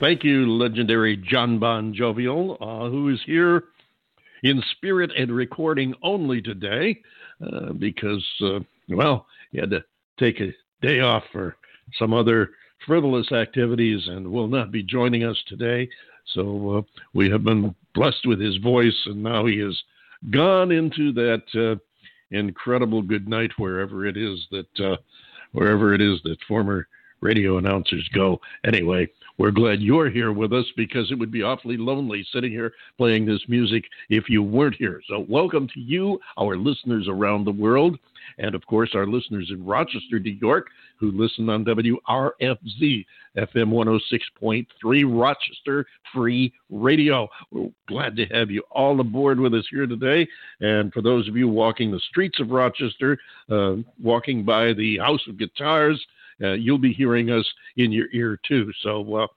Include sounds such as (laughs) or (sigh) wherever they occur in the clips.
Thank you, legendary John Bon Jovial, uh, who is here in spirit and recording only today uh, because, uh, well, he had to take a day off for some other frivolous activities and will not be joining us today. So uh, we have been blessed with his voice, and now he has gone into that uh, incredible good night wherever it is that uh, wherever it is that former radio announcers go. Anyway, we're glad you're here with us because it would be awfully lonely sitting here playing this music if you weren't here. So, welcome to you, our listeners around the world, and of course, our listeners in Rochester, New York, who listen on WRFZ FM 106.3 Rochester Free Radio. We're glad to have you all aboard with us here today. And for those of you walking the streets of Rochester, uh, walking by the House of Guitars, uh, you'll be hearing us in your ear too. So,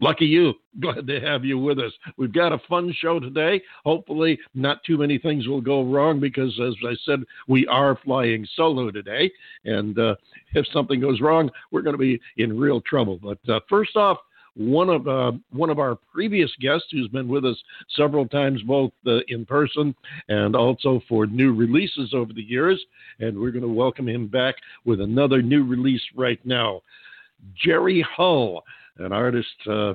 lucky you. (laughs) Glad to have you with us. We've got a fun show today. Hopefully, not too many things will go wrong because, as I said, we are flying solo today. And uh, if something goes wrong, we're going to be in real trouble. But uh, first off, one of uh, one of our previous guests who's been with us several times, both uh, in person and also for new releases over the years, and we're going to welcome him back with another new release right now. Jerry Hull, an artist uh,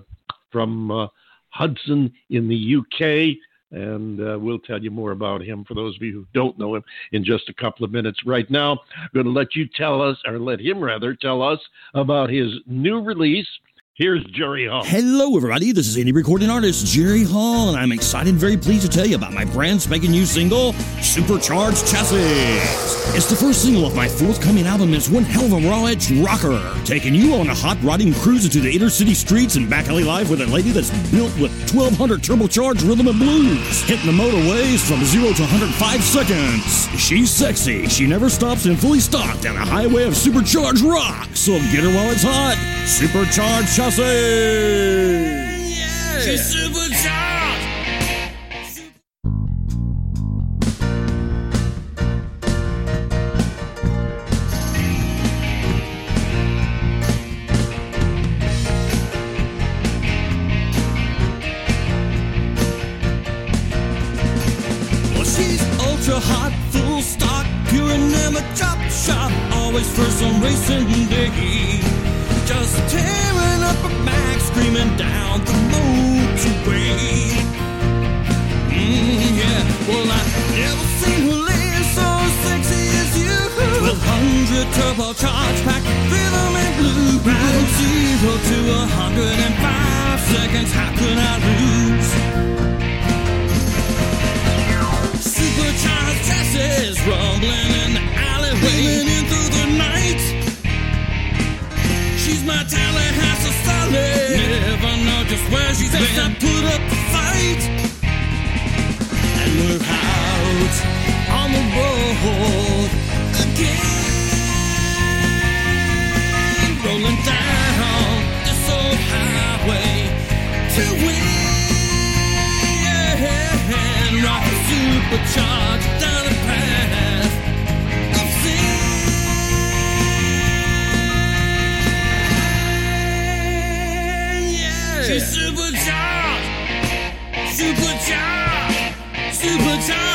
from uh, Hudson in the UK. And uh, we'll tell you more about him for those of you who don't know him in just a couple of minutes. Right now, I'm going to let you tell us, or let him rather, tell us about his new release, Here's Jerry Hull. Hello, everybody. This is indie recording artist Jerry Hull, and I'm excited and very pleased to tell you about my brand spanking new single, Supercharged Chassis. It's the first single of my forthcoming album. It's one hell of a raw edge rocker, taking you on a hot riding cruise into the inner city streets and back alley life with a lady that's built with 1200 turbocharged rhythm and blues, hitting the motorways from zero to 105 seconds. She's sexy. She never stops and fully stocked down a highway of supercharged rock. So get her while it's hot. Supercharged Chassis. Yeah. She's supercharged. Well, oh, she's ultra hot, full stock, pure and never chop shop. Always first on racing day. Just her back, down the motorway. Mm, yeah, well, I never seen her live so sexy as you. 1200 turbocharged pack, rhythm and blue. From zero to a hundred and five seconds, how could I lose? Supercharged chassis rumbling in the alleyway, where. I put up a fight, and we're out on the road again, rolling down this old highway to win. Rock supercharged supercharged.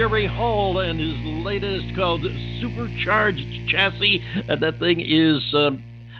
Jerry Hull and his latest called Supercharged Chassis. And that thing is. Uh,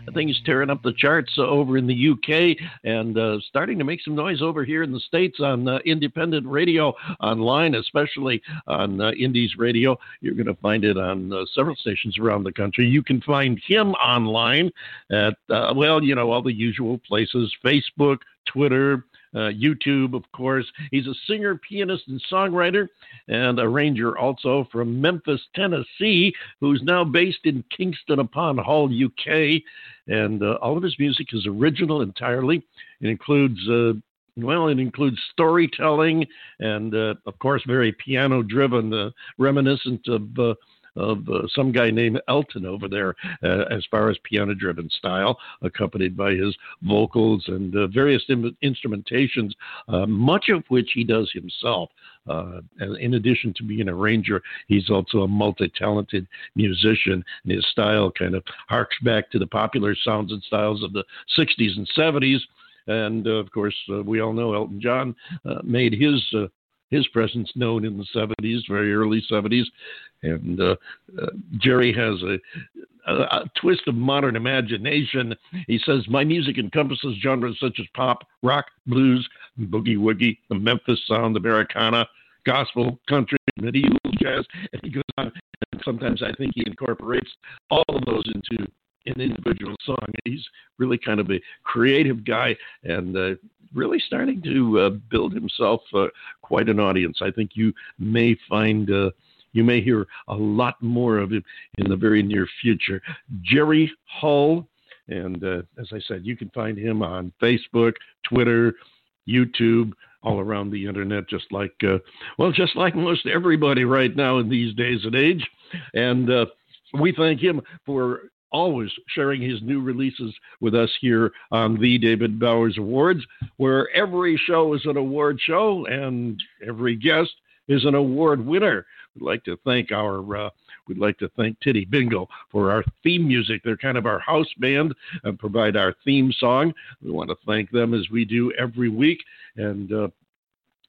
that thing is tearing up the charts uh, over in the UK and uh, starting to make some noise over here in the States on uh, independent radio online, especially on uh, Indies Radio. You're going to find it on uh, several stations around the country. You can find him online at, uh, well, you know, all the usual places Facebook, Twitter, uh, YouTube, of course. He's a singer, pianist, and songwriter, and a arranger also from Memphis, Tennessee, who's now based in Kingston upon Hull, UK. And uh, all of his music is original entirely. It includes. Uh, well, it includes storytelling and, uh, of course, very piano driven, uh, reminiscent of uh, of uh, some guy named Elton over there, uh, as far as piano driven style, accompanied by his vocals and uh, various instrumentations, uh, much of which he does himself. Uh, and in addition to being an arranger, he's also a multi talented musician, and his style kind of harks back to the popular sounds and styles of the 60s and 70s. And uh, of course, we all know Elton John made his his presence known in the 70s, very early 70s. And uh, uh, Jerry has a, a, a, twist of modern imagination. He says, My music encompasses genres such as pop, rock, blues, boogie woogie, the Memphis sound, the Americana, gospel, country, medieval jazz. And he goes on, and sometimes I think he incorporates all of those into an individual song. He's really kind of a creative guy and uh, really starting to uh, build himself uh, quite an audience. I think you may find. Uh, you may hear a lot more of him in the very near future. Jerry Hull, and uh, as I said, you can find him on Facebook, Twitter, YouTube, all around the internet, just like, uh, well, just like most everybody right now in these days and age. And uh, we thank him for always sharing his new releases with us here on the David Bowers Awards, where every show is an award show and every guest is an award winner. We'd like to thank our uh, we'd like to thank Titty Bingo for our theme music. They're kind of our house band and provide our theme song. We want to thank them as we do every week, and uh,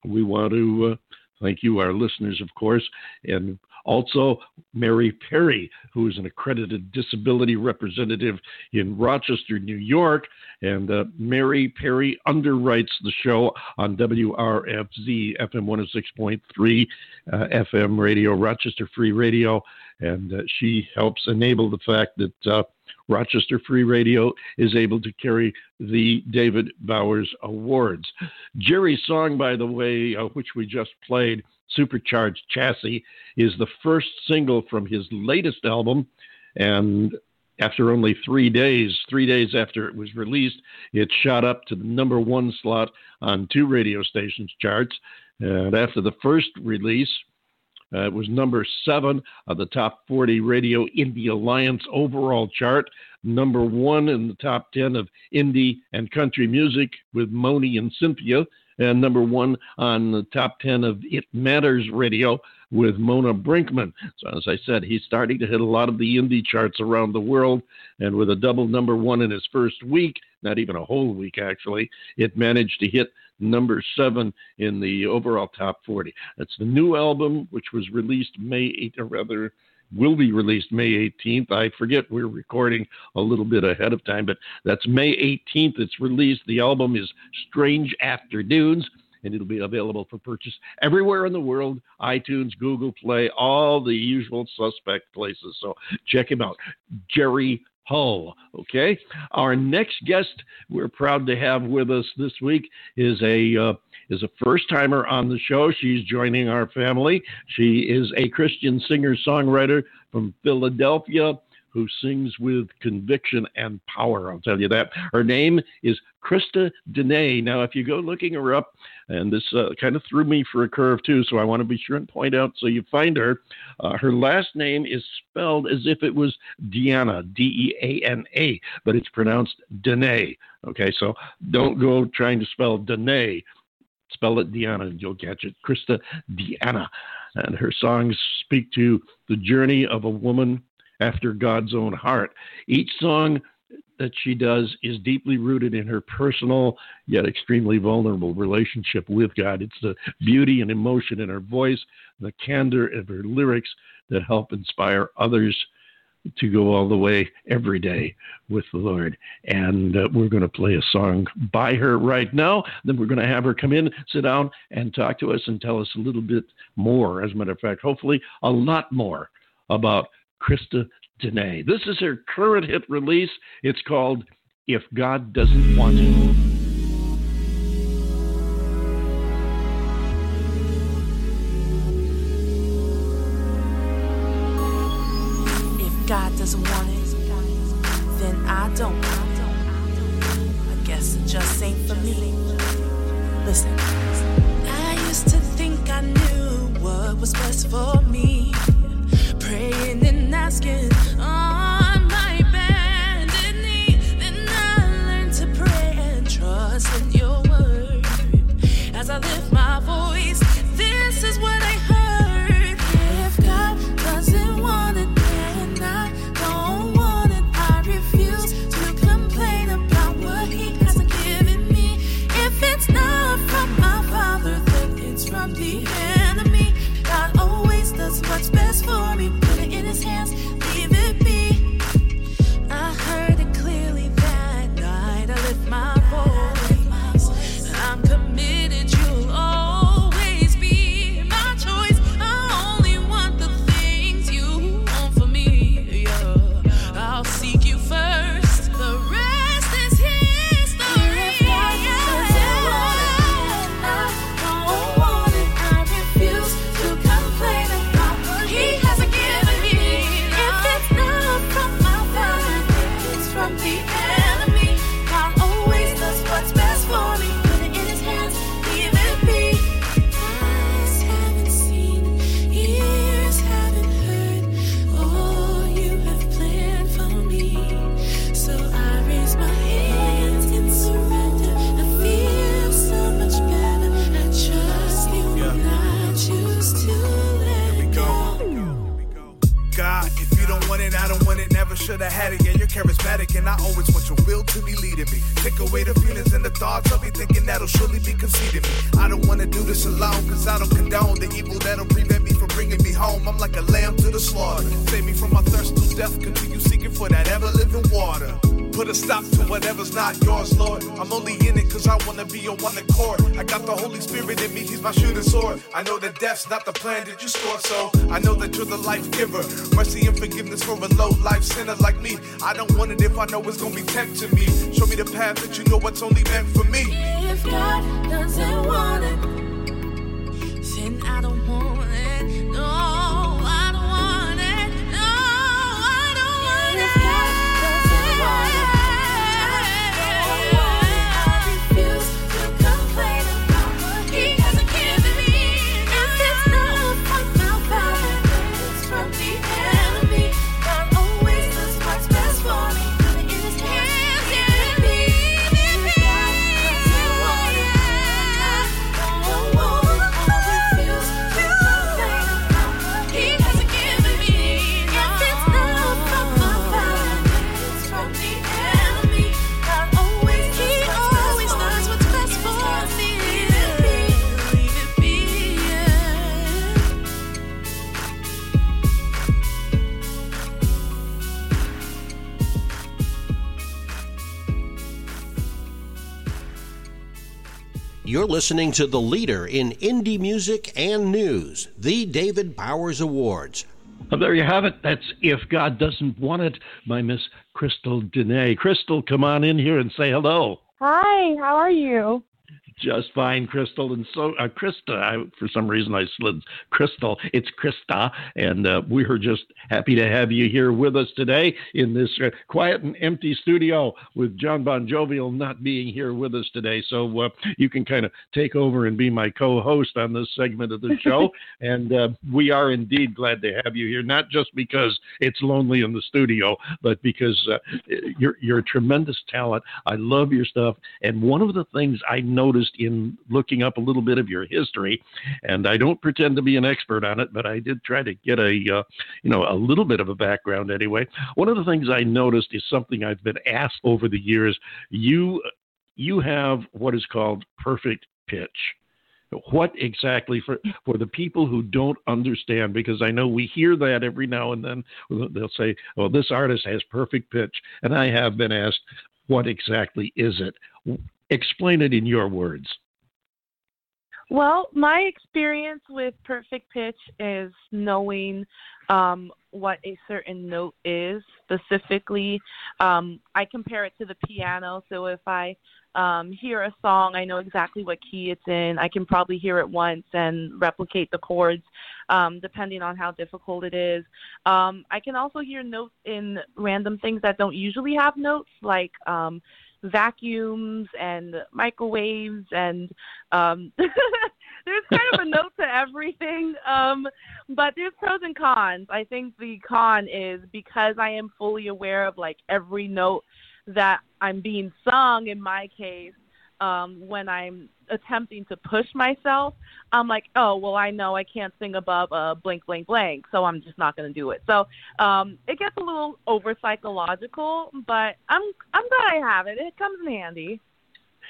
we want to uh, thank you, our listeners, of course, and also, Mary Perry, who is an accredited disability representative in Rochester, New York. And uh, Mary Perry underwrites the show on WRFZ FM 106.3 uh, FM radio, Rochester Free Radio. And uh, she helps enable the fact that uh, Rochester Free Radio is able to carry the David Bowers Awards. Jerry's song, by the way, uh, which we just played, Supercharged Chassis, is the first single from his latest album. And after only three days, three days after it was released, it shot up to the number one slot on two radio stations charts. And after the first release, uh, it was number seven of the top 40 Radio Indie Alliance overall chart, number one in the top 10 of indie and country music with Moni and Cynthia, and number one on the top 10 of It Matters Radio with Mona Brinkman. So, as I said, he's starting to hit a lot of the indie charts around the world. And with a double number one in his first week, not even a whole week actually, it managed to hit number seven in the overall top 40. That's the new album, which was released May 8th, or rather, will be released May 18th. I forget we're recording a little bit ahead of time, but that's May 18th. It's released. The album is Strange Afternoons, and it'll be available for purchase everywhere in the world iTunes, Google Play, all the usual suspect places. So check him out. Jerry Hull. Okay. Our next guest we're proud to have with us this week is a uh, is a first timer on the show. She's joining our family. She is a Christian singer songwriter from Philadelphia who sings with conviction and power. I'll tell you that. Her name is Christa Deana. Now, if you go looking her up, and this uh, kind of threw me for a curve too, so I want to be sure and point out so you find her. Uh, her last name is spelled as if it was Deana, D E A N A, but it's pronounced Dene. Okay, so don't go trying to spell Dene. Spell it Deana, and you'll catch it. Christa Deana. And her songs speak to the journey of a woman after God's own heart. Each song that she does is deeply rooted in her personal yet extremely vulnerable relationship with God. It's the beauty and emotion in her voice, the candor of her lyrics that help inspire others to go all the way every day with the Lord. And uh, we're going to play a song by her right now. Then we're going to have her come in, sit down, and talk to us and tell us a little bit more. As a matter of fact, hopefully, a lot more about Christa Deana. This is her current hit release. It's called If God Doesn't Want It. Listening to the leader in indie music and news, the David Bowers Awards. Well, there you have it. That's If God Doesn't Want It by Miss Crystal Dene. Crystal, come on in here and say hello. Hi, how are you? Just fine, Crystal. And so, uh, Christa, I, for some reason I slid Crystal. It's Christa. And uh, we are just happy to have you here with us today in this uh, quiet and empty studio with John Bon Jovial not being here with us today. So uh, you can kind of take over and be my co host on this segment of the (laughs) show. and uh, we are indeed glad to have you here, not just because it's lonely in the studio, but because uh, you're, you're a tremendous talent. I love your stuff. And one of the things I noticed in looking up a little bit of your history, and I don't pretend to be an expert on it, but I did try to get a uh, you know a little bit of a background anyway. One of the things I noticed is something I've been asked over the years. You you have what is called perfect pitch what exactly for for the people who don't understand because i know we hear that every now and then they'll say well this artist has perfect pitch and i have been asked what exactly is it Explain it in your words. Well, my experience with perfect pitch is knowing um, what a certain note is specifically. Um, I compare it to the piano. So if I um, hear a song, I know exactly what key it's in. I can probably hear it once and replicate the chords, um, depending on how difficult it is. Um, I can also hear notes in random things that don't usually have notes, like um, vacuums and microwaves and um (laughs) there's kind of a note to everything um but there's pros and cons. I think the con is because i am fully aware of like every note that i'm being sung in my case um, when I'm attempting to push myself, I'm like, oh, well, I know I can't sing above a blank, blank, blank, so I'm just not going to do it. So um, it gets a little over psychological, but I'm I'm glad I have it. It comes in handy.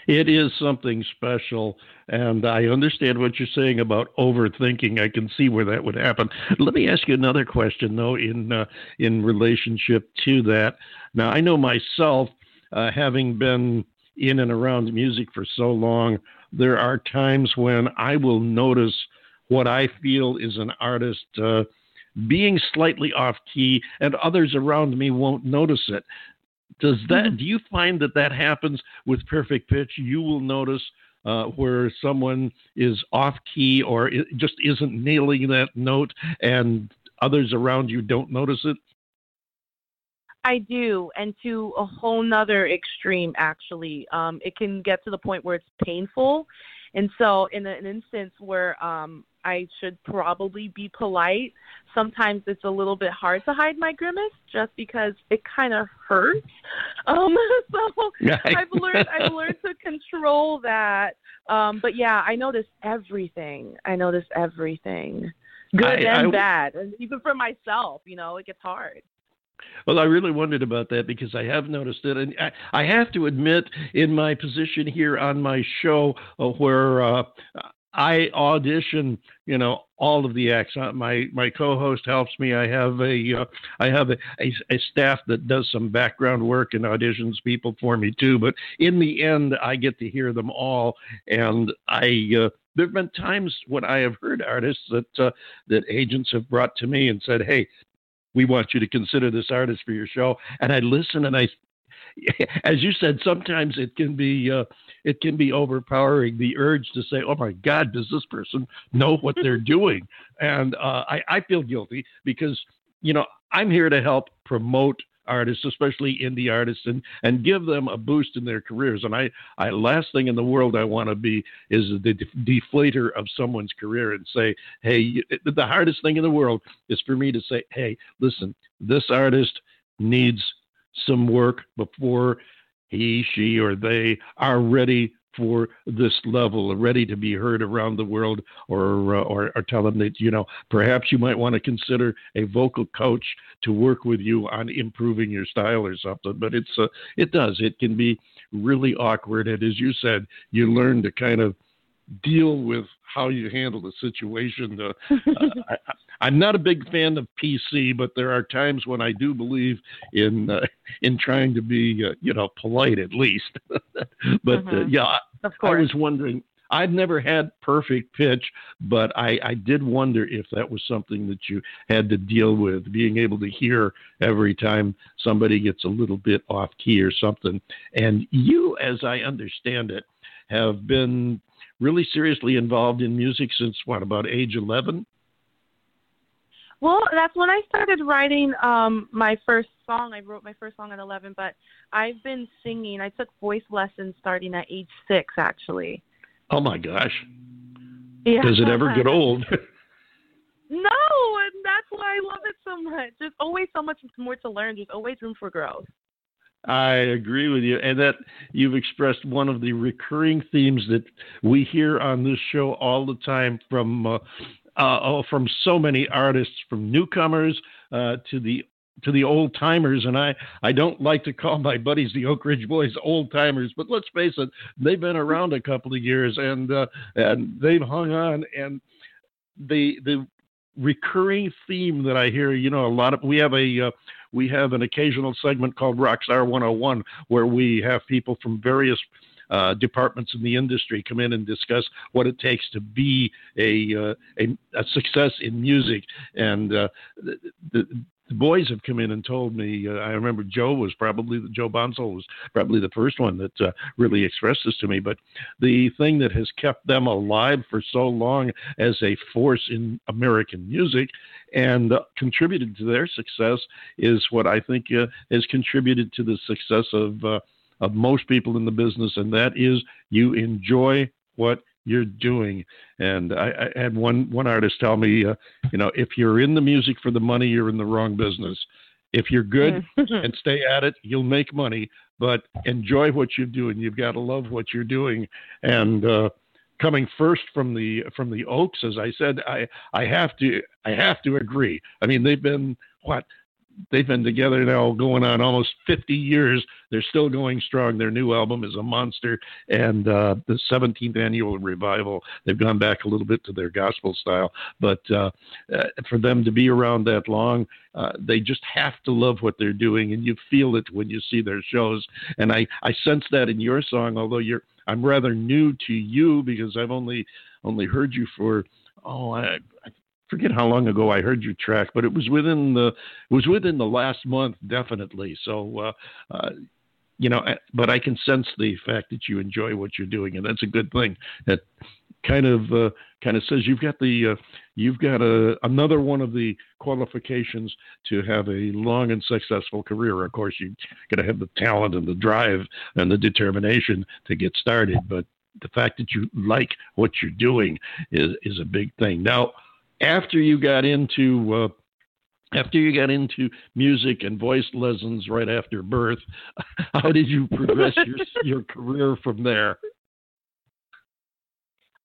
It is something special, and I understand what you're saying about overthinking. I can see where that would happen. Let me ask you another question, though, in uh, in relationship to that. Now, I know myself, uh, having been in and around music for so long, there are times when I will notice what I feel is an artist uh, being slightly off key, and others around me won't notice it. Does that? Mm-hmm. Do you find that that happens with perfect pitch? You will notice uh, where someone is off key or just isn't nailing that note, and others around you don't notice it. I do, and to a whole nother extreme, actually. Um, it can get to the point where it's painful. And so, in an instance where um, I should probably be polite, sometimes it's a little bit hard to hide my grimace just because it kind of hurts. (laughs) Um, (laughs) so I've learned I've learned to control that. Um, but yeah, I notice everything. I notice everything, good I, and I, bad, and even for myself. You know, it gets hard. Well, I really wondered about that because I have noticed it, and I, I have to admit, in my position here on my show, uh, where uh, I audition, you know, all of the acts. Uh, my my co-host helps me. I have a uh, I have a, a, a, staff that does some background work and auditions people for me too. But in the end, I get to hear them all, and I. Uh, there have been times when I have heard artists that uh, that agents have brought to me and said, "Hey, we want you to consider this artist for your show. And I listen and I, (laughs) as you said, sometimes it can be, uh, it can be overpowering the urge to say, "Oh my God, does this person know what they're (laughs) doing?" And uh, I, I feel guilty because you know I'm here to help promote artists, especially indie artists, and and give them a boost in their careers. And I, I last thing in the world I want to be is the de- deflator of someone's career and say, hey, the hardest thing in the world is for me to say, hey, listen, this artist needs some work before he, she, or they are ready for this level, ready to be heard around the world, or, uh, or, or tell them that you know perhaps you might want to consider a vocal coach to work with you on improving your style or something. But it's uh, it does it can be really awkward, and as you said, you learn to kind of deal with how you handle the situation. Uh, (laughs) I, am not a big fan of PC, but there are times when I do believe in uh, in trying to be, uh, you know, polite at least. (laughs) but uh, mm-hmm. yeah, I, I was wondering. I've never had perfect pitch, but I, I did wonder if that was something that you had to deal with, being able to hear every time somebody gets a little bit off key or something. And you, as I understand it, have been really seriously involved in music since what, about age 11? Well, that's when I started writing um my first song. I wrote my first song at 11, but I've been singing. I took voice lessons starting at age 6 actually. Oh my gosh. Yeah. Does it ever get (laughs) old? no, and that's why I love it so much. There's always so much more to learn. There's always room for growth. I agree with you, and that you've expressed one of the recurring themes that we hear on this show all the time from uh, uh, oh, from so many artists, from newcomers uh, to the to the old timers. And I I don't like to call my buddies the Oak Ridge Boys old timers, but let's face it, they've been around a couple of years and uh, and they've hung on. And the the recurring theme that I hear, you know, a lot of we have a uh, we have an occasional segment called Rockstar 101 where we have people from various uh, departments in the industry come in and discuss what it takes to be a uh, a, a, success in music. And uh, the, the, boys have come in and told me. Uh, I remember Joe was probably Joe Bonsall was probably the first one that uh, really expressed this to me. But the thing that has kept them alive for so long as a force in American music and contributed to their success is what I think uh, has contributed to the success of of most people in the business, and that is you enjoy what you're doing. And I, I had one one artist tell me, uh, you know, if you're in the music for the money, you're in the wrong business. If you're good mm-hmm. (laughs) and stay at it, you'll make money. But enjoy what you're doing. You've got to love what you're doing. And uh, coming first from the from the Oaks, as I said, I I have to I have to agree. I mean, they've been what they've been together now going on almost 50 years. They're still going strong. Their new album is a monster, and uh, the 17th Avenue Revival. They've gone back a little bit to their gospel style, but uh, uh, for them to be around that long, uh, they just have to love what they're doing, and you feel it when you see their shows. And I I sense that in your song, although you're I'm rather new to you because I've only only heard you for oh I, I forget how long ago I heard your track, but it was within the was within the last month, definitely. So, uh, uh, you know, but I can sense the fact that you enjoy what you're doing, and that's a good thing. That kind of uh, kind of says you've got the uh, you've got a another one of the qualifications to have a long and successful career. Of course, you've got to have the talent and the drive and the determination to get started, but the fact that you like what you're doing is is a big thing. Now after you got into uh, after you got into music and voice lessons right after birth, (laughs) how did you progress your (laughs) your career from there?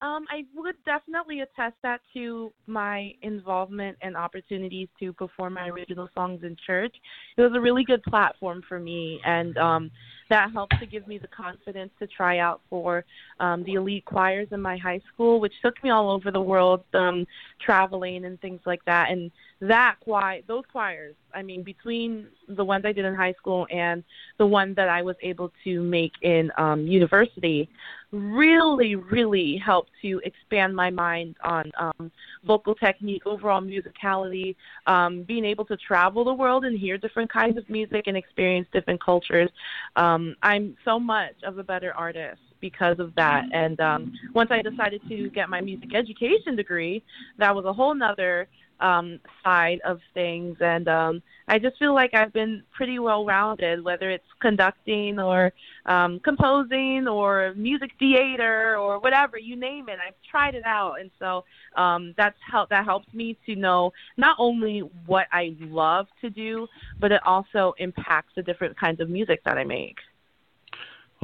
Um, I would definitely attest that to my involvement and opportunities to perform my original songs in church. It was a really good platform for me, and um, that helped to give me the confidence to try out for um, the elite choirs in my high school, which took me all over the world, um, traveling and things like that. And that choir, those choirs, I mean, between the ones I did in high school and the one that I was able to make in um, university, really, really helped to expand my mind on um, vocal technique, overall musicality, um, being able to travel the world and hear different kinds of music and experience different cultures. Um, I'm so much of a better artist because of that. And um, once I decided to get my music education degree, that was a whole nother um, side of things. And um, I just feel like I've been pretty well rounded, whether it's conducting or um, composing or music theater or whatever, you name it. I've tried it out. And so um, that's help, that helps me to know not only what I love to do, but it also impacts the different kinds of music that I make.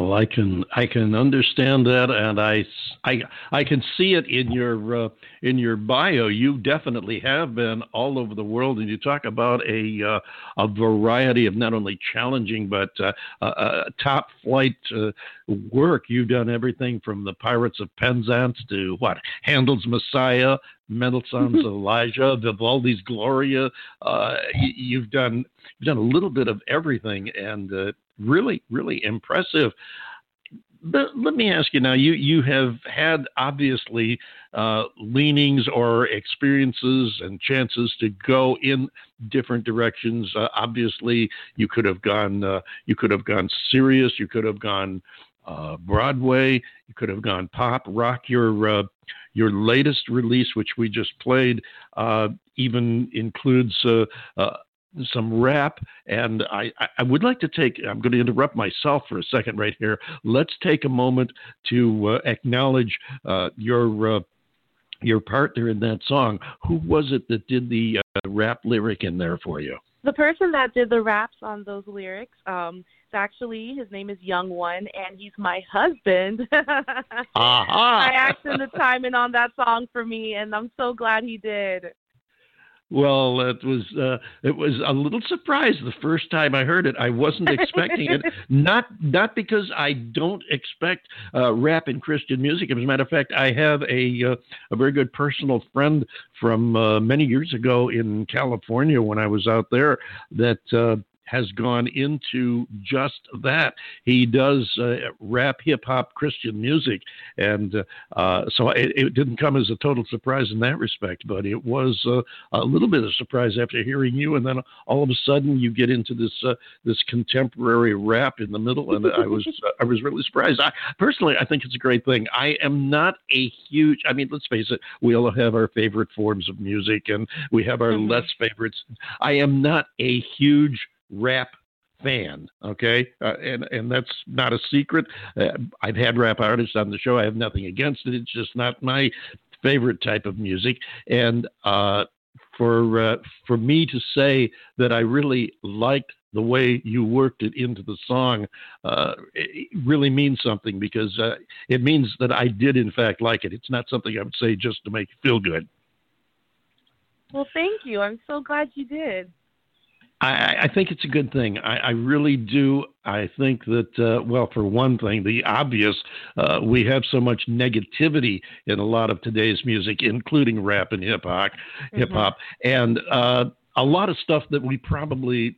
Well, I can I can understand that, and I, I, I can see it in your uh, in your bio. You definitely have been all over the world, and you talk about a uh, a variety of not only challenging but uh, uh, top flight uh, work. You've done everything from the Pirates of Penzance to what Handel's Messiah, Mendelssohn's Elijah, Vivaldi's Gloria. Uh, you, have done you've done a little bit of everything, and uh, really, really impressive. let, let, me ask you now. You you have had obviously uh, leanings or experiences and chances to go in different directions. Uh, obviously, you could have gone uh, you could have gone serious. You could have gone uh, Broadway. You could have gone pop, rock. Your uh, your latest release, which we just played, uh, even includes uh, some rap. And I, I would like to take, I'm going to interrupt myself for a second right here. Let's take a moment to uh, acknowledge uh, your. Uh, your partner in that song. Who was it that did the uh, rap lyric in there for you? The person that did the raps on those lyrics, um, actually his name is Young One, and he's my husband. (laughs) uh-huh. I asked him to chime in on that song for me, and I'm so glad he did. Well, it was uh, it was a little surprise the first time I heard it. I wasn't expecting it. (laughs) Not not because I don't expect uh, rap and Christian music. As a matter of fact, I have a uh, a very good personal friend from uh, many years ago in California when I was out there that uh, has gone into just that. He does uh, rap, hip hop, Christian music, and uh, so it, it, didn't come as a total surprise in that respect. But it was uh, a little bit of a surprise after hearing you, and then all of a sudden you get into this uh, this contemporary rap in the middle, and I was uh, I was really surprised. I personally I think it's a great thing. I am not a huge. I mean, let's face it, we all have our favorite forms of music, and we have our mm-hmm. less favorites. I am not a huge rap fan. Okay, uh, and and that's not a secret. Uh, I've had rap artists on the show. I have nothing against it. It's just not my favorite type of music. And uh, for uh, for me to say that I really liked the way you worked it into the song uh, really means something because uh, it means that I did in fact like it. It's not something I would say just to make you feel good. Well, thank you. I'm so glad you did. I, I think it's a good thing. I, I really do. I think that, uh, well, for one thing, the obvious, uh, we have so much negativity in a lot of today's music, including rap and hip hop, mm-hmm. hip hop, and uh, a lot of stuff that we probably,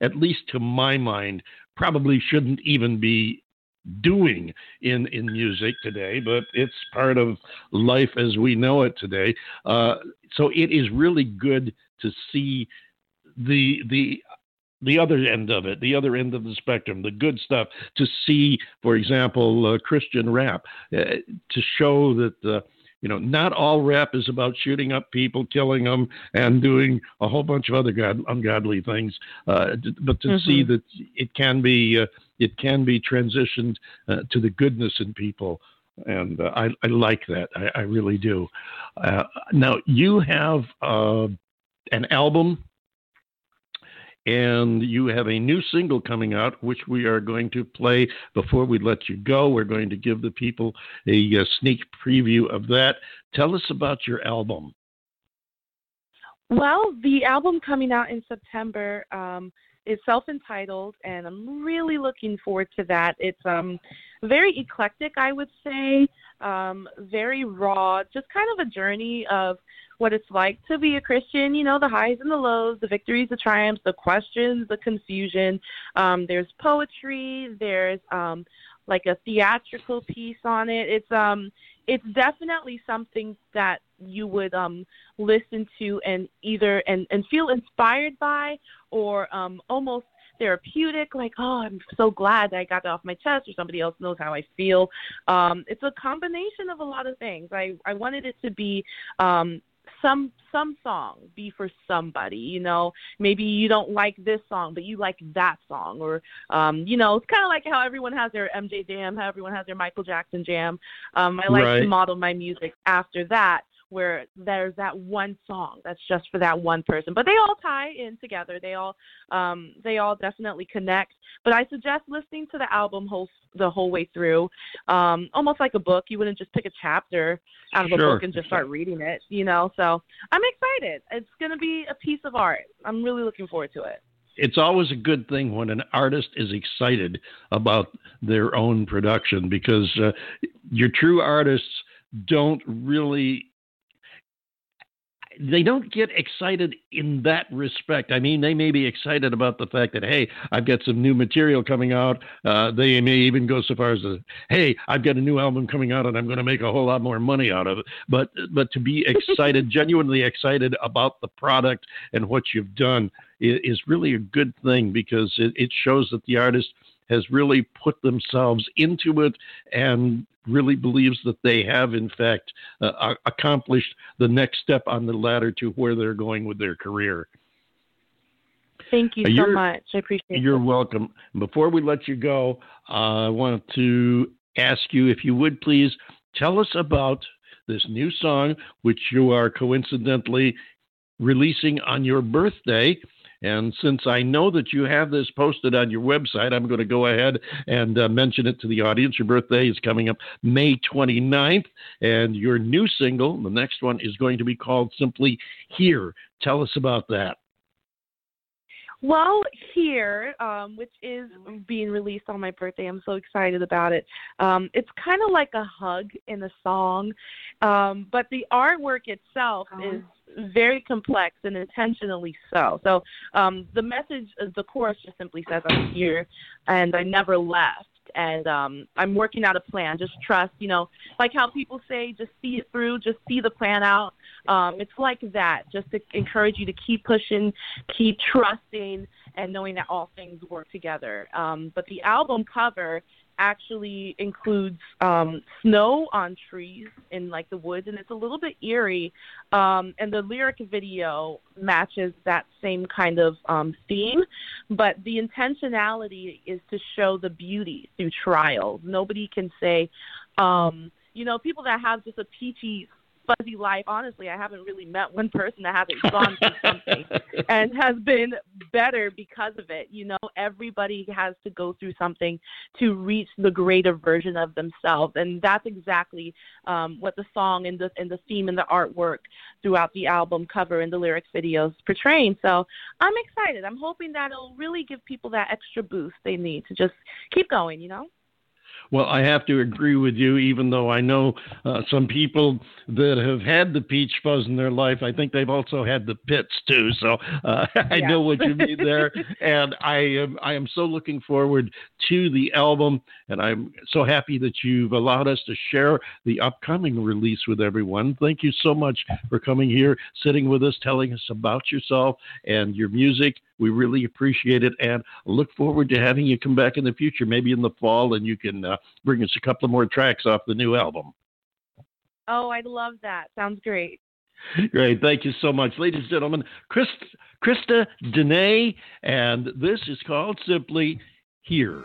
at least to my mind, probably shouldn't even be doing in in music today, but it's part of life as we know it today. Uh, so it is really good to see the the the other end of it, the other end of the spectrum, the good stuff, to see, for example, uh, Christian rap, uh, to show that, uh, you know, not all rap is about shooting up people, killing them, and doing a whole bunch of other god, ungodly things, uh, but to mm-hmm. see that it can be, uh, it can be transitioned uh, to the goodness in people. And I, I, like that. I, I really do. now, you have an album and you have a new single coming out, which we are going to play before we let you go. We're going to give the people a, a sneak preview of that. Tell us about your album. Well, the album coming out in September um, is self-entitled, and I'm really looking forward to that. It's um, very eclectic, I would say, um, very raw, just kind of a journey of what it's like to be a Christian, you know, the highs and the lows, the victories, the triumphs, the questions, the confusion. Um, there's poetry, there's um, like a theatrical piece on it. It's um it's definitely something that you would um listen to and either and, and feel inspired by or um almost therapeutic like oh i'm so glad that i got that off my chest or somebody else knows how i feel. Um it's a combination of a lot of things. I i wanted it to be um some some song be for somebody you know? Maybe you don't like this song but you like that song or um you know it's kind of like how everyone has their mj jam how everyone has their michael jackson jam. Um i like right. to model my music after that where there's that one song that's just for that one person. But they all tie in together. They all um they all definitely connect. But i suggest listening to the album whole the whole way through. Um almost like a book. You wouldn't just pick a chapter out of a book and just start reading it you know? So i'm excited. It's going to be a piece of art. I'm really looking forward to it. It's always a good thing when an artist is excited about their own production because uh, your true artists don't really they don't get excited in that respect. I mean, they may be excited about the fact that hey, I've got some new material coming out. Uh, they may even go so far as to hey, I've got a new album coming out and I'm going to make a whole lot more money out of it. But but to be excited, (laughs) genuinely excited about the product and what you've done is, really a good thing because it, it shows that the artist has really put themselves into it and really believes that they have, in fact, uh, accomplished the next step on the ladder to where they're going with their career. Thank you so much. I appreciate You're it. welcome. Before we let you go, uh, I want to ask you if you would please tell us about this new song, which you are coincidentally releasing on your birthday. And since I know that you have this posted on your website, I'm going to go ahead and uh, mention it to the audience. Your birthday is coming up May 29th, and your new single, the next one, is going to be called simply Here. Tell us about that. Well, here, um, which is being released on my birthday, I'm so excited about it. Um, it's kind of like a hug in a song, um, but the artwork itself uh-huh. is very complex and intentionally so. So um, the message, uh, the chorus just simply says, "I'm here and I never left." And um, I'm working out a plan. Just trust, you know, like how people say, just see it through, just see the plan out. Um, it's like that, just to encourage you to keep pushing, keep trusting, and knowing that all things work together. Um, but the album cover actually includes um, snow on trees in like the woods, and it's a little bit eerie. Um, and the lyric video matches that same kind of um, theme, but the intentionality is to show the beauty through trials. Nobody can say, um, you know, people that have just a peachy fuzzy life. Honestly, I haven't really met one person that hasn't gone through something and has been better because of it. You know, everybody has to go through something to reach the greater version of themselves, and that's exactly um, what the song and the and the theme and the artwork throughout the album cover and the lyrics videos portraying. So I'm excited. I'm hoping that it'll really give people that extra boost they need to just keep going. You know. Well, I have to agree with you, even though I know uh, some people that have had the peach fuzz in their life. I think they've also had the pits too. So uh, (laughs) I yeah. know what you mean there, (laughs) and I am I am so looking forward to the album, and I'm so happy that you've allowed us to share the upcoming release with everyone. Thank you so much for coming here, sitting with us, telling us about yourself and your music. We really appreciate it and look forward to having you come back in the future, maybe in the fall, and you can uh, bring us a couple of more tracks off the new album. Oh, I'd love that. Sounds great. Great. Thank you so much. Ladies and gentlemen, Chris, Christa Deana, and this is called simply Here.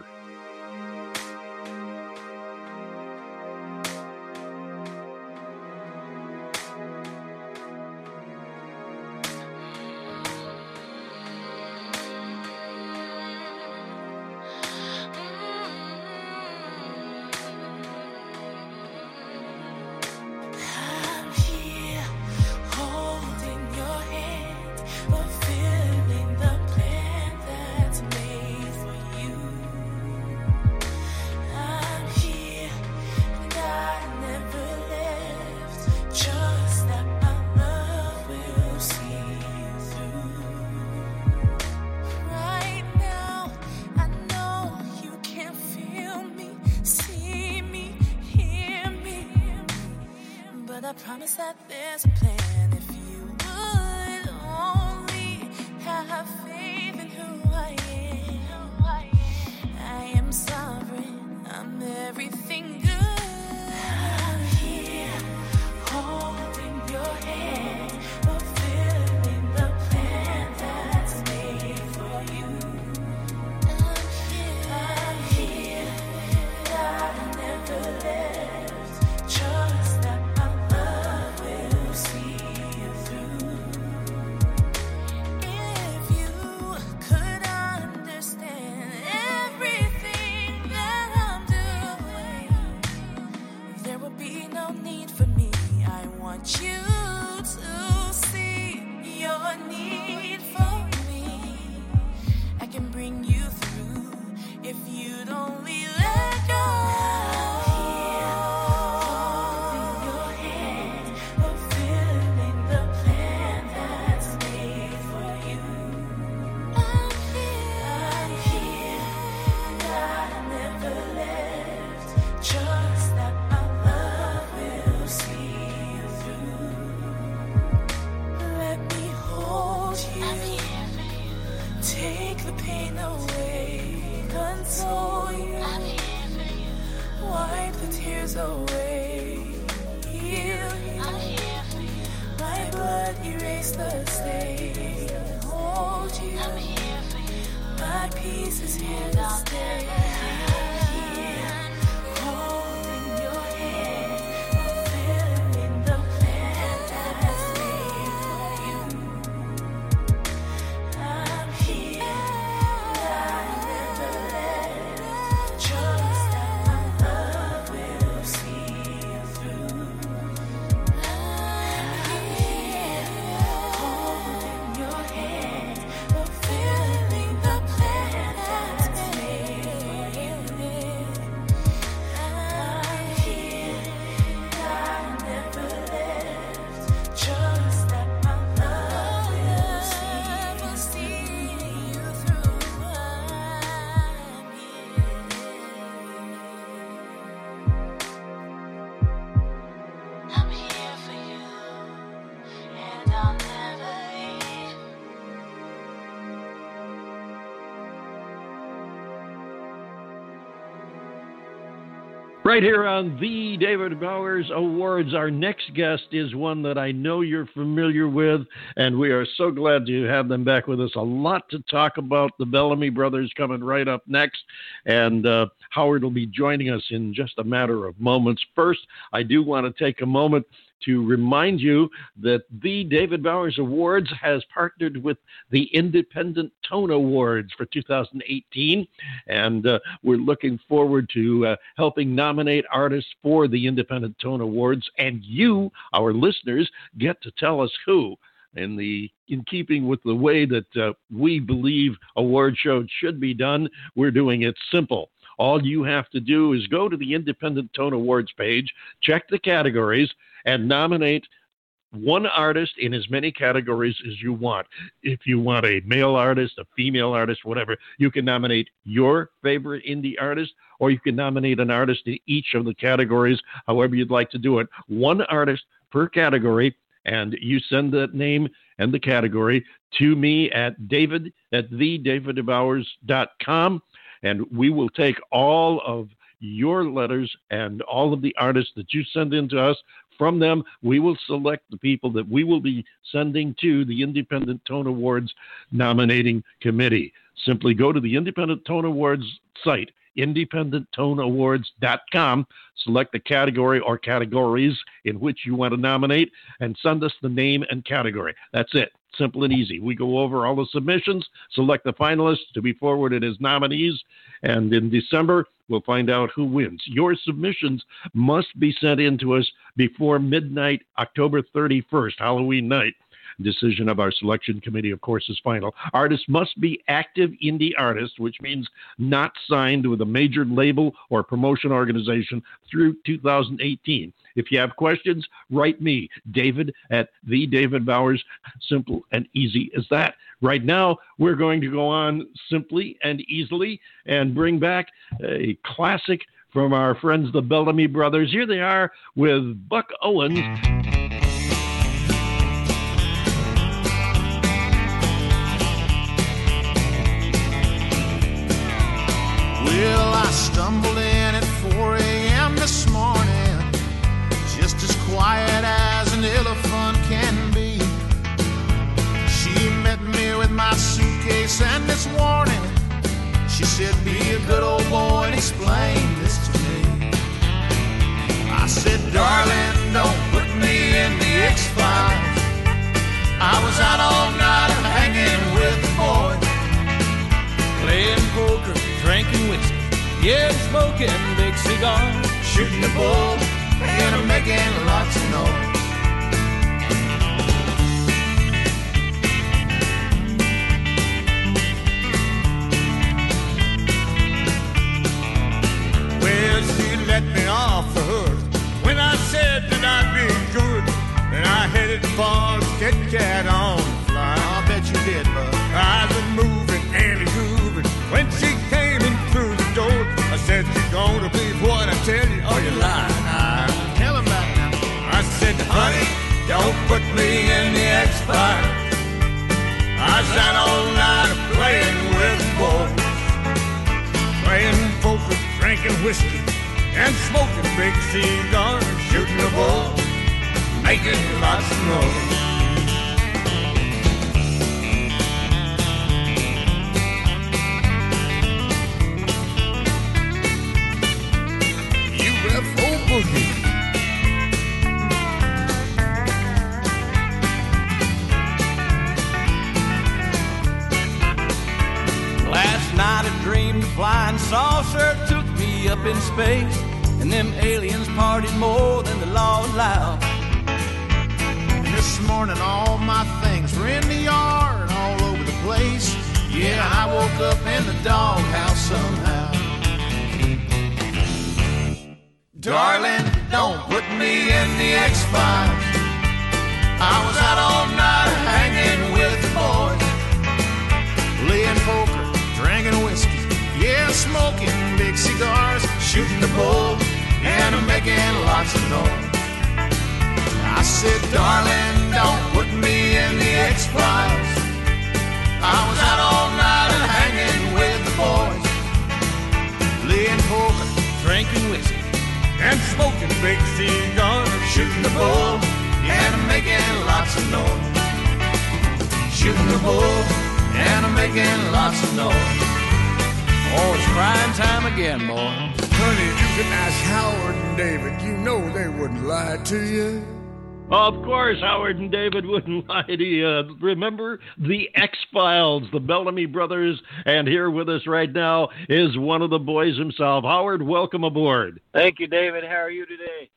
Right here on the David Bowers Awards, our next guest is one that I know you're familiar with, and we are so glad to have them back with us. A lot to talk about. The Bellamy brothers coming right up next, and uh, Howard will be joining us in just a matter of moments. First, I do want to take a moment to remind you that the David Bowers Awards has partnered with the Independent Tone Awards for 2018, and uh, we're looking forward to uh, helping nominate artists for the Independent Tone Awards. And you, our listeners, get to tell us who. In the in keeping with the way that uh, we believe award shows should be done, we're doing it simple. All you have to do is go to the Independent Tone Awards page, check the categories, and nominate one artist in as many categories as you want. If you want a male artist, a female artist, whatever, you can nominate your favorite indie artist, or you can nominate an artist in each of the categories, however you'd like to do it. One artist per category, and you send that name and the category to me at david at thedavidbowers.com, and we will take all of your letters and all of the artists that you send in to us from them, we will select the people that we will be sending to the Independent Tone Awards nominating committee. Simply go to the Independent Tone Awards site, independenttoneawards.com, select the category or categories in which you want to nominate, and send us the name and category. That's it. Simple and easy. We go over all the submissions, select the finalists to be forwarded as nominees, and in December, we'll find out who wins. Your submissions must be sent in to us before midnight, October 31st, Halloween night. Decision of our selection committee, of course, is final. Artists must be active indie artists, which means not signed with a major label or promotion organization through 2018. If you have questions, write me, David at the David Bowers. Simple and easy as that. Right now, we're going to go on simply and easily and bring back a classic from our friends, the Bellamy Brothers. Here they are with Buck Owens. I stumbled in at 4 a.m. this morning, just as quiet as an elephant can be. She met me with my suitcase and this warning. She said, Be a good old boy and explain this to me. I said, Darling, don't put me in the X Files. I was out all night yeah, smoking big cigars. shooting the bull and I'm making lots of noise. Well, she let me off the hook when I said that I'd be good. And I headed for Kit Kat on I sat all night playing with boys, playing poker, drinking whiskey, and smoking big cigars, shooting the bull, making lots of noise. In space, and them aliens partied more than the law allowed. And this morning all my things were in the yard all over the place. Yeah, I woke up in the doghouse somehow. Darling, don't put me in the X-Files. I was out all night hanging with the boys. Playing poker, drinking whiskey, yeah, smoking big cigars, shooting the bull, and I'm making lots of noise. I said, darling, don't put me in the X-Files. I was out all night and hanging with the boys, playing poker, Drinking whiskey. and smoking big cigars, shooting the bull, and I'm making lots of noise. Shooting the bull, and I'm making lots of noise. Oh, it's crime time again, boy. Honey, you can ask Howard and David. You know they wouldn't lie to you. Of course, Howard and David wouldn't (laughs) lie to you. Remember the X Files, the Bellamy brothers, and here with us right now is one of the boys himself. Howard, welcome aboard. Thank you, David. How are you today?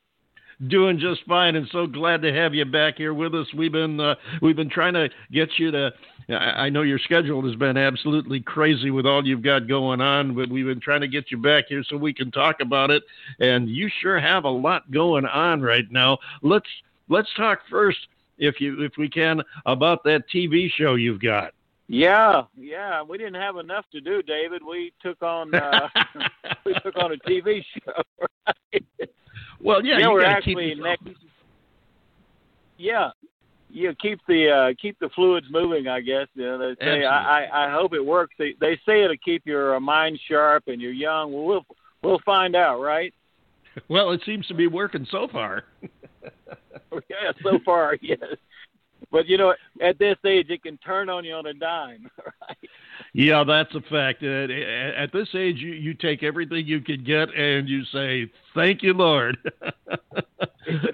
Doing just fine, and so glad to have you back here with us. We've been uh, we've been trying to get you to. I I know your schedule has been absolutely crazy with all you've got going on, but we've been trying to get you back here so we can talk about it. And you sure have a lot going on right now. Let's let's talk first, if you if we can, about that TV show you've got. Yeah, yeah. We didn't have enough to do, David. We took on uh, (laughs) we took on a TV show. Right? well, yeah, you we're actually next. Yeah, you keep the uh, keep the fluids moving. I guess you know, they say. I, I I hope it works. They they say it'll keep your uh, mind sharp and you're young. Well, we'll we'll find out, right? Well, it seems to be working so far. (laughs) yeah, so far, (laughs) yes. But you know, at this age, it can turn on you on a dime. (laughs) Right? Yeah, that's a fact. Uh, at this age, you, you take everything you can get and you say, "Thank you, Lord." (laughs)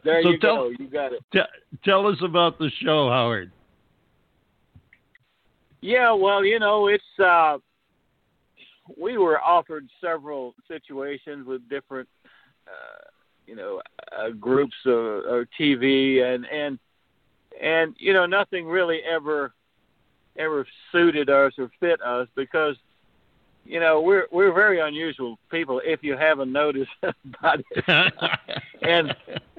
There so you tell, go. You got it. T- tell us about the show, Howard. Yeah, well, you know, it's uh we were offered several situations with different uh you know, uh, groups of or TV and and and you know, nothing really ever ever suited us or fit us because you know, we're we're very unusual people if you haven't noticed (laughs) about it. (laughs) and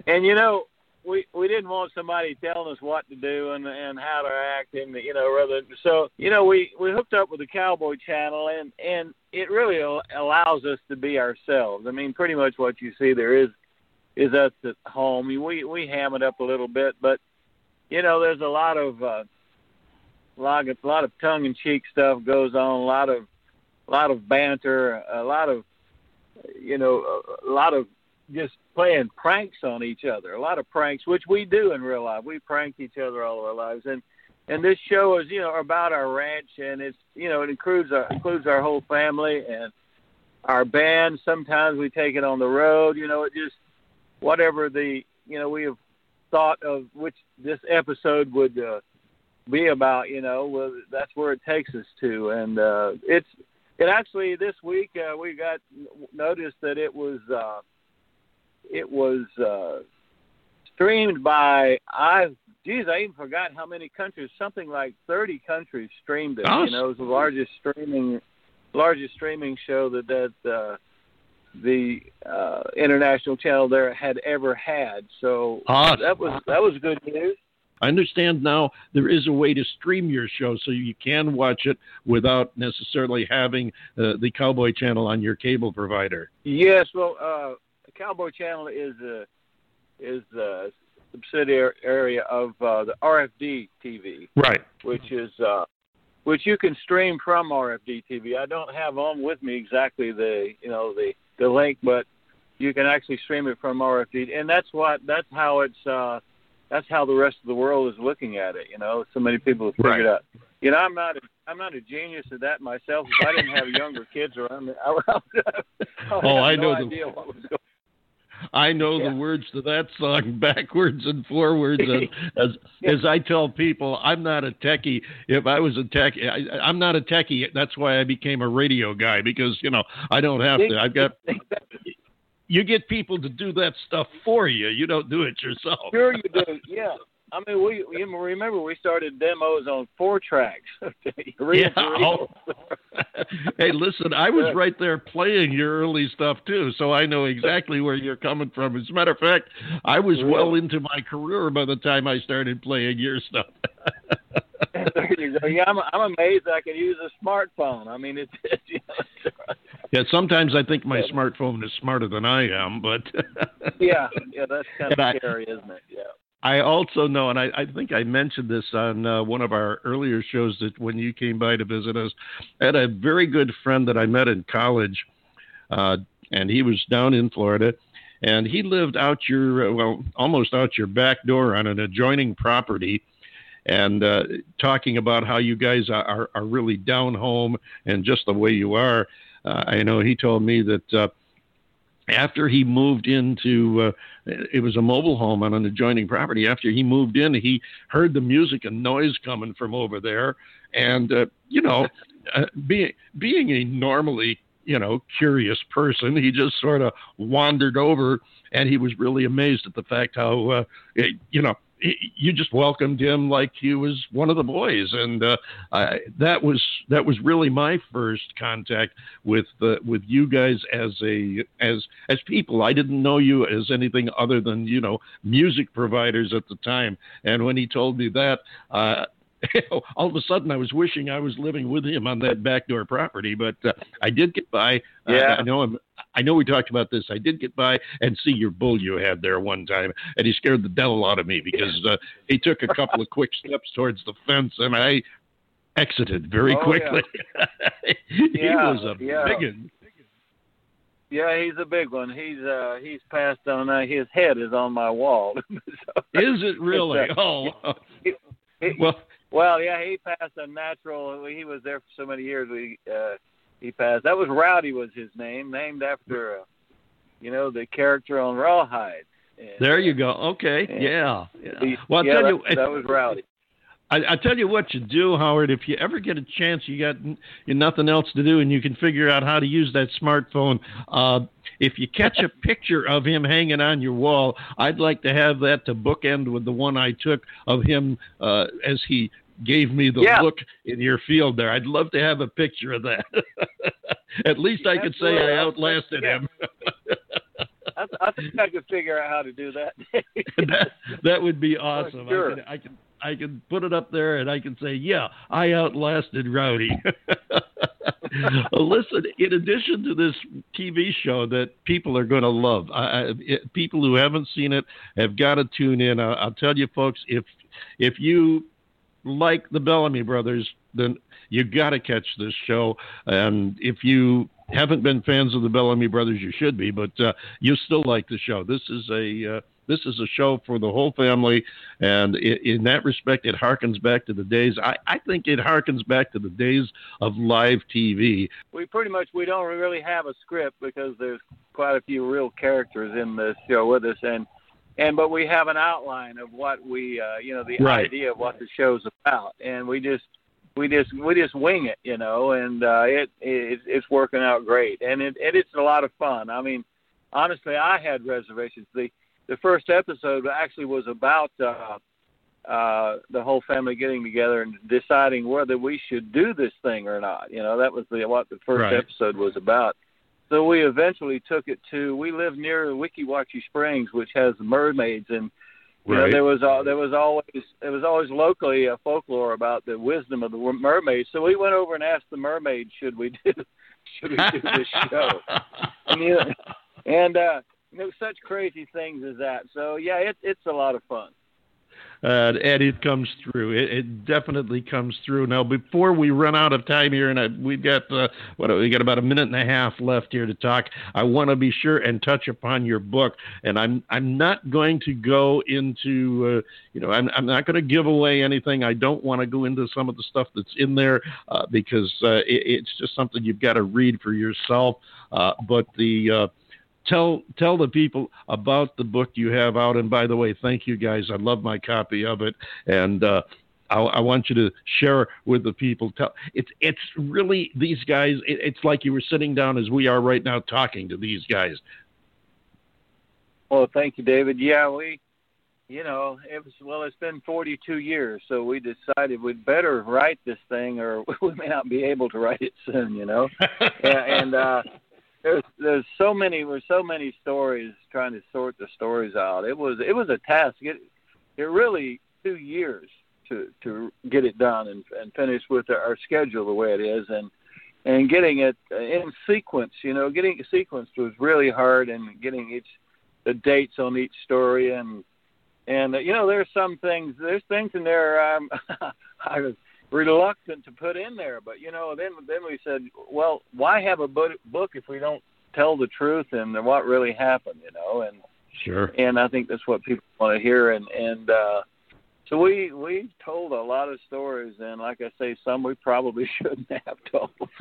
and you know, we we didn't want somebody telling us what to do and and how to act and you know rather so you know we we hooked up with the cowboy channel and and it really allows us to be ourselves i mean pretty much what you see there is is us at home we we ham it up a little bit but you know there's a lot of uh lot of a lot of tongue in cheek stuff goes on a lot of a lot of banter a lot of you know a lot of just playing pranks on each other. A lot of pranks, which we do in real life. We prank each other all of our lives, and and this show is you know about our ranch, and it's you know it includes our includes our whole family and our band. Sometimes we take it on the road. You know, it just whatever the you know we have thought of which this episode would uh, be about. You know, well, that's where it takes us to, and uh, it's it actually this week uh, we got noticed that it was. Uh, it was uh, streamed by I geez I even forgot how many countries something like thirty countries streamed it. Gosh. You know, it was the largest streaming largest streaming show that that uh, the uh, international channel there had ever had. So Awesome. that was that was good news. I understand now there is a way to stream your show so you can watch it without necessarily having uh, the Cowboy Channel on your cable provider. Yes, well, uh, Cowboy Channel is a is a subsidiary area of uh, the RFD TV. Right. which is uh, which you can stream from RFD TV. I don't have on with me exactly the you know the the link, but you can actually stream it from RFD, and that's what that's how it's uh, that's how the rest of the world is looking at it. You know, so many people have figured Right. out. You know, I'm not a, I'm not a genius at that myself. If I didn't have younger kids around me, I would, I would have Oh, I no know the- idea what was going. I know Yeah. the words to that song (laughs) backwards and forwards. And (laughs) as as I tell people, I'm not a techie. If I was a techie, I, I'm not a techie. That's why I became a radio guy because you know I don't have to. I've got. You get people to do that stuff for you. You don't do it yourself. Sure, you do. Yeah. I mean, we you remember we started demos on four tracks. (laughs) Yeah. reel. Oh. (laughs) hey, listen, I was right there playing your early stuff too, so I know exactly where you're coming from. As a matter of fact, I was well into my career by the time I started playing your stuff. (laughs) there you go. Yeah, I'm I'm amazed I can use a smartphone. I mean, it's, it's you know, Yeah, sometimes I think my smartphone is smarter than I am, but yeah, yeah, that's kind And of I- scary, isn't it? Yeah. I also know, and I, I think I mentioned this on uh, one of our earlier shows that when you came by to visit us, I had a very good friend that I met in college, uh, and he was down in Florida, and he lived out your, uh, well, almost out your back door on an adjoining property. And uh, talking about how you guys are, are, really down home and just the way you are. Uh, I know he told me that uh, after he moved into uh, it was a mobile home on an adjoining property. After he moved in he heard the music and noise coming from over there. And uh, you know uh, being being a normally you know curious person he just sort of wandered over and he was really amazed at the fact how uh, it, you know you just welcomed him like he was one of the boys, and uh, I, that was that was really my first contact with the with you guys as a as as people. I didn't know you as anything other than you know music providers at the time. And when he told me that, uh, (laughs) all of a sudden I was wishing I was living with him on that backdoor property. But uh, I did get by. Uh, Yeah. I know him. I know we talked about this. I did get by and see your bull you had there one time, and he scared the devil out of me because uh, he took a couple of quick steps towards the fence, and I exited very Oh, yeah. quickly. (laughs) he Yeah, was a yeah. big one. Yeah, he's a big one. He's uh he's passed on. Uh, his head is on my wall. (laughs) So- Is it really? Uh, Oh, he- well, Well, yeah, he passed a natural. He was there for so many years. We uh, he passed. That was Rowdy was his name, named after, uh, you know, the character on Rawhide. And, there you go. Okay, Yeah. yeah. Well, I'll yeah, tell that, you, that was Rowdy. I, I tell you what you do, Howard. If you ever get a chance, you got you nothing else to do, and you can figure out how to use that smartphone. Uh, if you catch a picture of him hanging on your wall, I'd like to have that to bookend with the one I took of him uh, as he gave me the Yeah. look in your field there. I'd love to have a picture of that. (laughs) At least I could say I outlasted Yeah. him. (laughs) I, I think I could figure out how to do that. (laughs) that that would be awesome. sure. I can I can I can put it up there and I can say, yeah, I outlasted Rowdy. Listen, in addition to this TV show that people are going to love, I, I, it, people who haven't seen it have got to tune in. I, I'll tell you, folks, if if you like the Bellamy Brothers, then you got to catch this show. And if you haven't been fans of the Bellamy Brothers, you should be, but uh, you still like the show. This is a uh, this is a show for the whole family, and i in that respect, it harkens back to the days. I, I think it harkens back to the days of live TV. we pretty much we don't really have a script because there's quite a few real characters in the show with us, and and but we have an outline of what we uh, you know the Right. idea of what the show's about, and we just we just we just wing it, you know, and uh, it, it it's working out great, and it and it's a lot of fun. I mean, honestly, I had reservations. The the first episode actually was about uh, uh, the whole family getting together and deciding whether we should do this thing or not. You know, that was the what the first Right. episode was about. So we eventually took it to. We live near Weeki Wachee Springs, which has mermaids, and you know there was al- there was always there was always locally a folklore about the wisdom of the mermaids. So we went over and asked the mermaids, should we do (laughs) should we do this show? (laughs) And, you know, and uh, you know, such crazy things as that. So yeah, it, it's a lot of fun. Uh, and it comes through. It, it, definitely comes through. Now, before we run out of time here, and I, we've got uh, what we got about a minute and a half left here to talk. I want to be sure and touch upon your book, and I'm I'm not going to go into uh, you know I'm I'm not going to give away anything. I don't want to go into some of the stuff that's in there uh, because uh, it, it's just something you've got to read for yourself. Uh, but the tell tell the people about the book you have out. And by the way, thank you guys. I love my copy of it, and uh, I, I, want you to share with the people. Tell it's it's really these guys. It, it's like you were sitting down as we are right now talking to these guys. Well, thank you, David. Yeah, we, you know, it was well. It's been 42 years, so we decided we'd better write this thing, or (laughs) we may not be able to write it soon. You know, (laughs) and, and uh, there's there's so many there's so many stories trying to sort the stories out. It was it was a task. It it really two years to to get it done and and finish with our schedule the way it is and and getting it in sequence. You know, getting it sequenced was really hard and getting each the dates on each story and and you know there's some things there's things in there um (laughs) I was reluctant to put in there. But you know, then then we said, well, why have a book if we don't tell the truth and what really happened? You know, and sure. And I think that's what people want to hear. And and uh, so we we told a lot of stories, and like I say, some we probably (laughs) shouldn't have told. (laughs)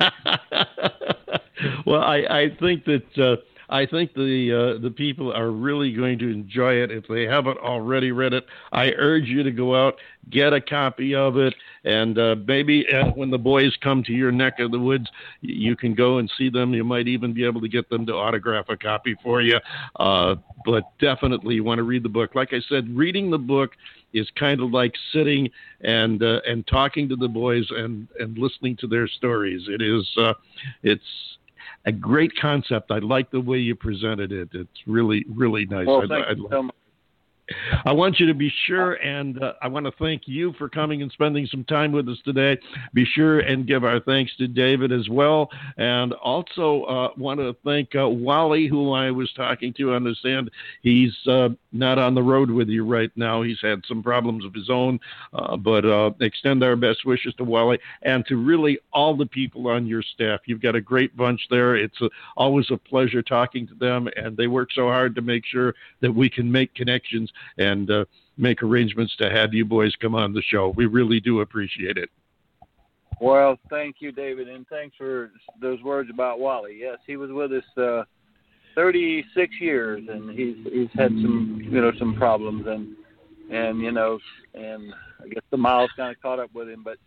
well, I I think that. Uh, I think the uh, the people are really going to enjoy it if they haven't already read it. I urge you to go out, get a copy of it, and uh, maybe uh, when the boys come to your neck of the woods, you can go and see them. You might even be able to get them to autograph a copy for you. Uh, but definitely, you want to read the book. Like I said, reading the book is kind of like sitting and uh, and talking to the boys and and listening to their stories. It is uh, it's a great concept. I like the way you presented it. It's really, really nice. Well, thank I'd, you I'd, so much. I want you to be sure, and uh, I want to thank you for coming and spending some time with us today. Be sure and give our thanks to David as well, and also uh, want to thank uh, Wally, who I was talking to. I understand he's uh, not on the road with you right now. He's had some problems of his own, uh, but uh, extend our best wishes to Wally and to really all the people on your staff. You've got a great bunch there. It's a, always a pleasure talking to them, and they work so hard to make sure that we can make connections and uh, make arrangements to have you boys come on the show. We really do appreciate it. Well, thank you, David, and thanks for those words about Wally. Yes, he was with us uh, 36 years, and he's he's had some you know some problems, and and you know, and I guess the miles kind of caught up with him, but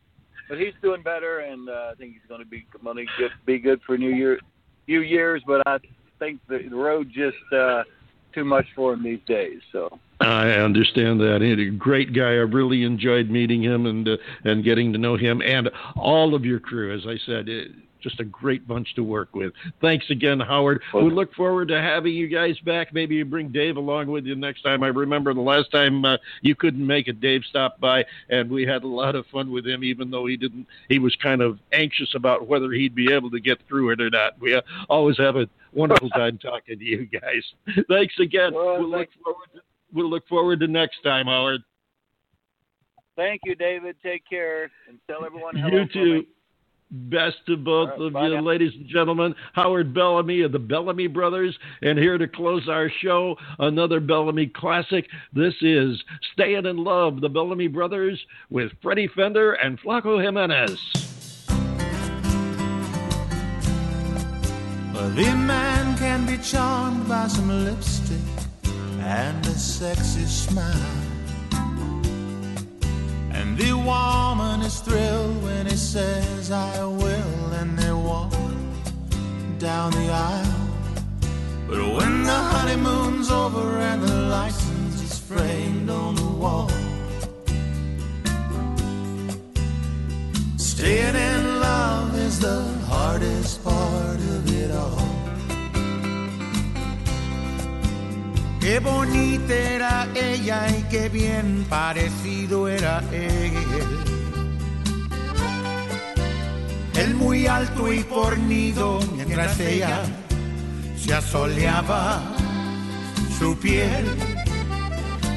but he's doing better, and uh, I think he's going to be going to be good for new year, few years. But I think the road just uh, too much for him these days. So I understand that. He's a great guy. I really enjoyed meeting him and uh, and getting to know him and all of your crew. As I said, it, just a great bunch to work with. Thanks again, Howard. We look forward to having you guys back. Maybe you bring Dave along with you next time. I remember the last time uh, you couldn't make it, Dave stopped by, and we had a lot of fun with him, even though he didn't. He was kind of anxious about whether he'd be able to get through it or not. We uh, always have a wonderful time talking to you guys. Thanks again. Well, we'll look forward. To, we'll look forward to next time, Howard. Thank you, David. Take care and tell everyone hello. You too. Best to both right, of you, now. ladies and gentlemen. Howard Bellamy of the Bellamy Brothers, and here to close our show, another Bellamy classic. This is "Staying in Love," the Bellamy Brothers with Freddie Fender and Flaco Jimenez. The man can be charmed by some lipstick and a sexy smile. And the woman is thrilled when he says, I will, and they walk down the aisle. Qué bonita era ella y qué bien parecido era él. Él muy alto y fornido mientras ella se asoleaba su piel.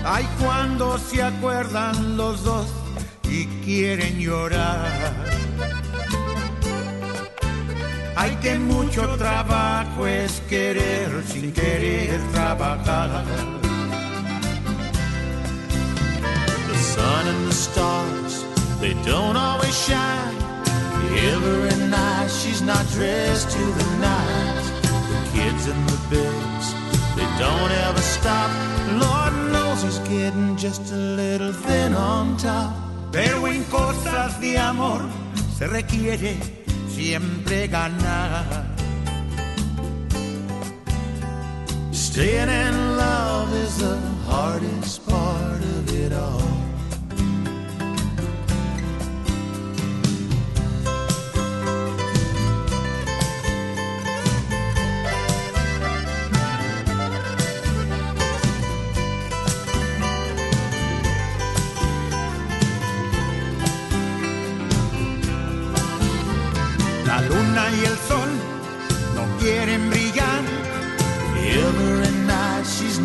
Ay, cuando se acuerdan los dos y quieren llorar. Ay, que mucho trabajo es querer sin querer trabajar. The sun and the stars, they don't always shine. Every night she's not dressed to the nines. The kids in the bills, they don't ever stop. Lord knows he's getting just a little thin on top. Pero en cosas de amor se requiere siempre ganar. Staying in love is the hardest part of it all.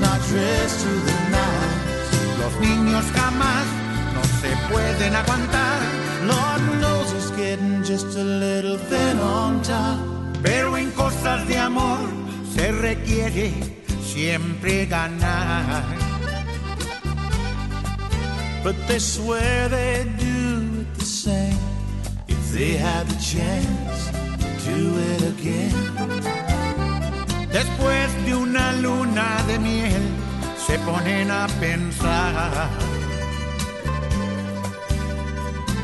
To. Los niños jamás no se pueden aguantar. Lord knows he's getting just a little thin. Pero en cosas de amor se requiere siempre ganar. But they swear they'd do it the same if they had the chance. Do it again. Después de una luna de miel se ponen a pensar.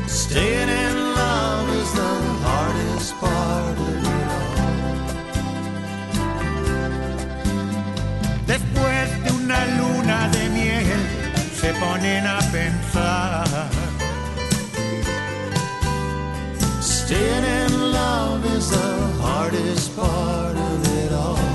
Staying in love is the hardest part of it all. Después de una luna de miel se ponen a pensar. Staying in love is the hardest part of it all.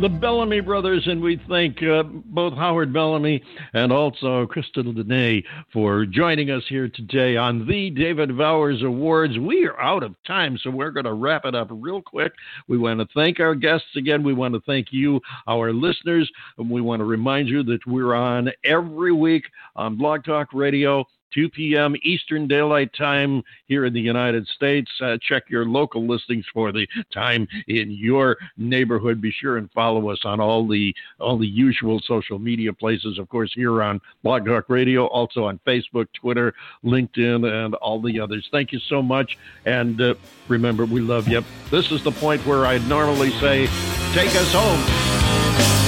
The Bellamy brothers, and we thank uh, both Howard Bellamy and also Christa Deana for joining us here today on the David Bowers Awards. We are out of time, so we're going to wrap it up real quick. We want to thank our guests again. We want to thank you, our listeners. And we want to remind you that we're on every week on Blog Talk Radio. 2 p.m. Eastern Daylight Time here in the United States. Uh, check your local listings for the time in your neighborhood. Be sure and follow us on all the all the usual social media places. Of course, here on Blog Talk Radio, also on Facebook, Twitter, LinkedIn, and all the others. Thank you so much, and uh, remember, we love you. This is the point where I normally say, "Take us home."